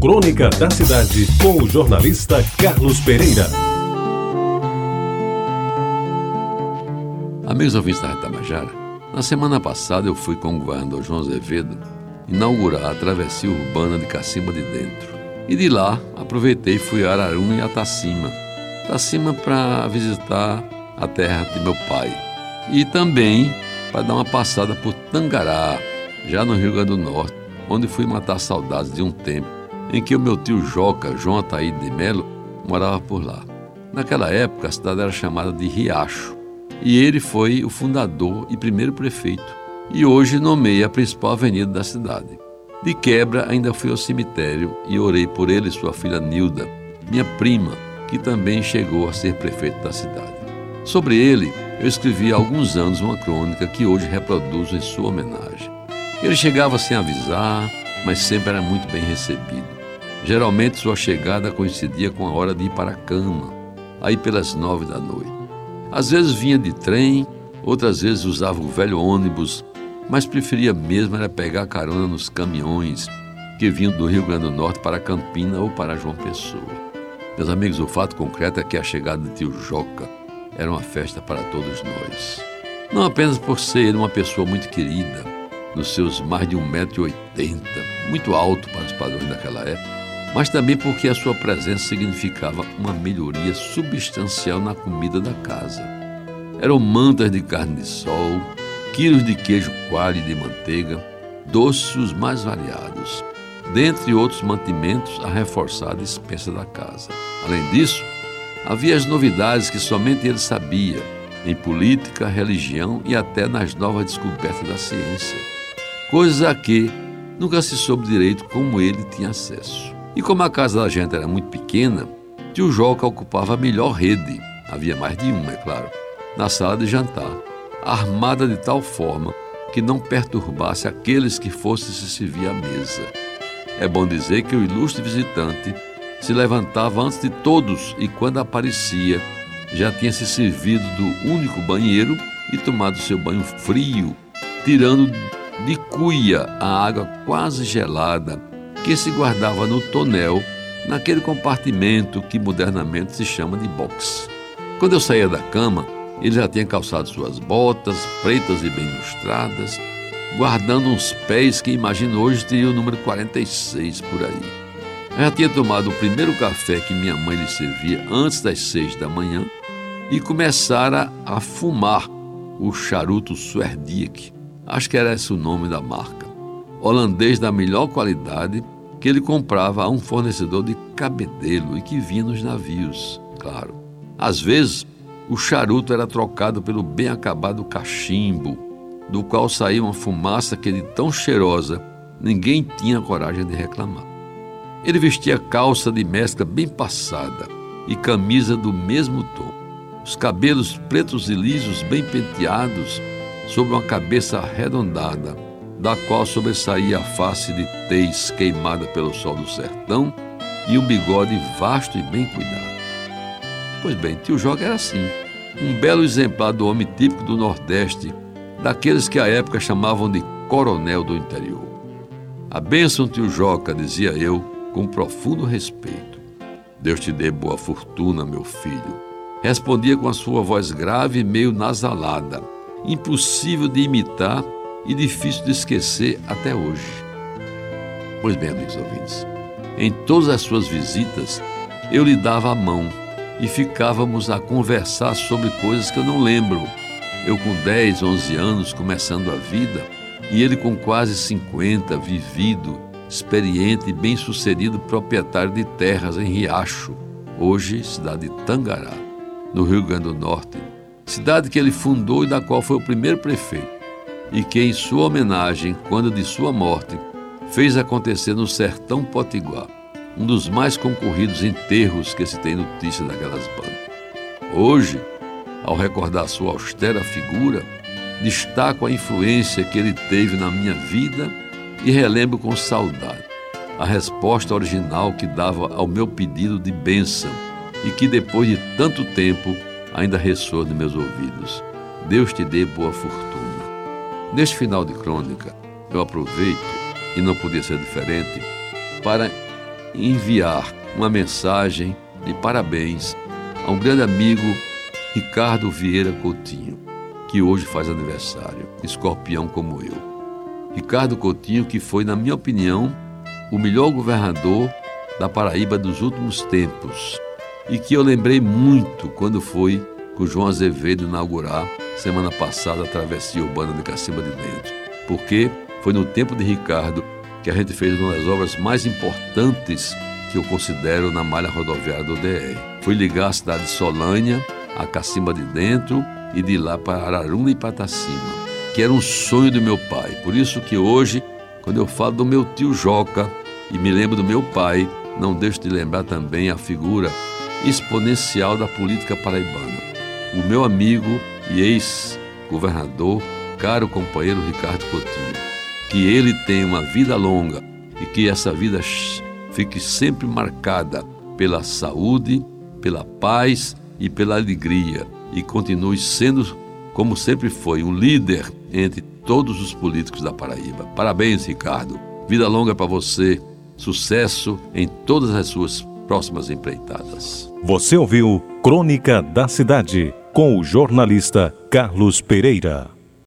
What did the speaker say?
Crônica da Cidade, com o jornalista Carlos Pereira. Amigos ouvintes da Retabajara, na semana passada eu fui com o governador João Azevedo inaugurar a travessia urbana de Cacimba de Dentro. E de lá aproveitei e fui a Araruna e a Tacima. Tacima para visitar a terra de meu pai. E também para dar uma passada por Tangará, já no Rio Grande do Norte, onde fui matar saudades de um tempo em que o meu tio Joca, João Ataíde de Melo, morava por lá. Naquela época, a cidade era chamada de Riacho, e ele foi o fundador e primeiro prefeito, e hoje nomeia a principal avenida da cidade. De quebra, ainda fui ao cemitério e orei por ele e sua filha Nilda, minha prima, que também chegou a ser prefeito da cidade. Sobre ele, eu escrevi há alguns anos uma crônica que hoje reproduzo em sua homenagem. Ele chegava sem avisar, mas sempre era muito bem recebido. Geralmente sua chegada coincidia com a hora de ir para a cama, aí pelas nove da noite. Às vezes vinha de trem, outras vezes usava o velho ônibus, mas preferia mesmo era pegar carona nos caminhões que vinham do Rio Grande do Norte para Campina ou para João Pessoa. Meus amigos, o fato concreto é que a chegada de tio Joca era uma festa para todos nós. Não apenas por ser uma pessoa muito querida, nos seus mais de 1,80m, muito alto para os padrões daquela época, mas também porque a sua presença significava uma melhoria substancial na comida da casa. Eram mantas de carne de sol, quilos de queijo coalho e de manteiga, doces mais variados, dentre outros mantimentos a reforçar a dispensa da casa. Além disso, havia as novidades que somente ele sabia, em política, religião e até nas novas descobertas da ciência coisas a que nunca se soube direito como ele tinha acesso. E como a casa da gente era muito pequena, tio Joca ocupava a melhor rede, havia mais de uma, é claro, na sala de jantar, armada de tal forma que não perturbasse aqueles que fossem se servir à mesa. É bom dizer que o ilustre visitante se levantava antes de todos e, quando aparecia, já tinha se servido do único banheiro e tomado seu banho frio, tirando de cuia a água quase gelada que se guardava no tonel, naquele compartimento que modernamente se chama de box. Quando eu saía da cama, ele já tinha calçado suas botas, pretas e bem lustradas, guardando uns pés que imagino hoje teria o número 46 por aí. Já tinha tomado o primeiro café que minha mãe lhe servia antes das seis da manhã e começara a fumar o charuto Swerdiek, acho que era esse o nome da marca, holandês da melhor qualidade que ele comprava a um fornecedor de cabedelo e que vinha nos navios, claro. Às vezes, o charuto era trocado pelo bem acabado cachimbo, do qual saía uma fumaça que de tão cheirosa ninguém tinha coragem de reclamar. Ele vestia calça de mescla bem passada e camisa do mesmo tom. Os cabelos pretos e lisos, bem penteados, sobre uma cabeça arredondada, da qual sobressaía a face de tez queimada pelo sol do sertão e um bigode vasto e bem cuidado. Pois bem, tio Joga era assim, um belo exemplar do homem típico do Nordeste, daqueles que à época chamavam de coronel do interior. A bênção, tio Joca, dizia eu, com profundo respeito. Deus te dê boa fortuna, meu filho. Respondia com a sua voz grave e meio nasalada impossível de imitar e difícil de esquecer até hoje. Pois bem, amigos ouvintes, em todas as suas visitas eu lhe dava a mão e ficávamos a conversar sobre coisas que eu não lembro. Eu com 10, 11 anos começando a vida e ele com quase 50, vivido, experiente e bem-sucedido proprietário de terras em Riacho, hoje cidade de Tangará, no Rio Grande do Norte, cidade que ele fundou e da qual foi o primeiro prefeito, e que, em sua homenagem, quando de sua morte, fez acontecer no sertão potiguar, um dos mais concorridos enterros que se tem notícia daquelas bandas. Hoje, ao recordar sua austera figura, destaco a influência que ele teve na minha vida e relembro com saudade a resposta original que dava ao meu pedido de bênção e que depois de tanto tempo ainda ressoa nos meus ouvidos. Deus te dê boa fortuna. Neste final de crônica, eu aproveito, e não podia ser diferente, para enviar uma mensagem de parabéns a um grande amigo, Ricardo Vieira Coutinho, que hoje faz aniversário, escorpião como eu. Ricardo Coutinho, que foi, na minha opinião, o melhor governador da Paraíba dos últimos tempos e que eu lembrei muito quando fui com João Azevedo inaugurar semana passada a travessia urbana de Cacimba de Dentro, porque foi no tempo de Ricardo que a gente fez uma das obras mais importantes que eu considero na malha rodoviária do DR. Fui ligar a cidade de Solânia, a Cacimba de Dentro e de lá para Araruna e Patacima, que era um sonho do meu pai. Por isso que hoje, quando eu falo do meu tio Joca e me lembro do meu pai, não deixo de lembrar também a figura exponencial da política paraibana. O meu amigo e ex-governador, caro companheiro Ricardo Coutinho. Que ele tenha uma vida longa e que essa vida fique sempre marcada pela saúde, pela paz e pela alegria e continue sendo, como sempre foi, um líder entre todos os políticos da Paraíba. Parabéns, Ricardo. Vida longa para você. Sucesso em todas as suas próximas empreitadas. Você ouviu Crônica da Cidade com o jornalista Carlos Pereira.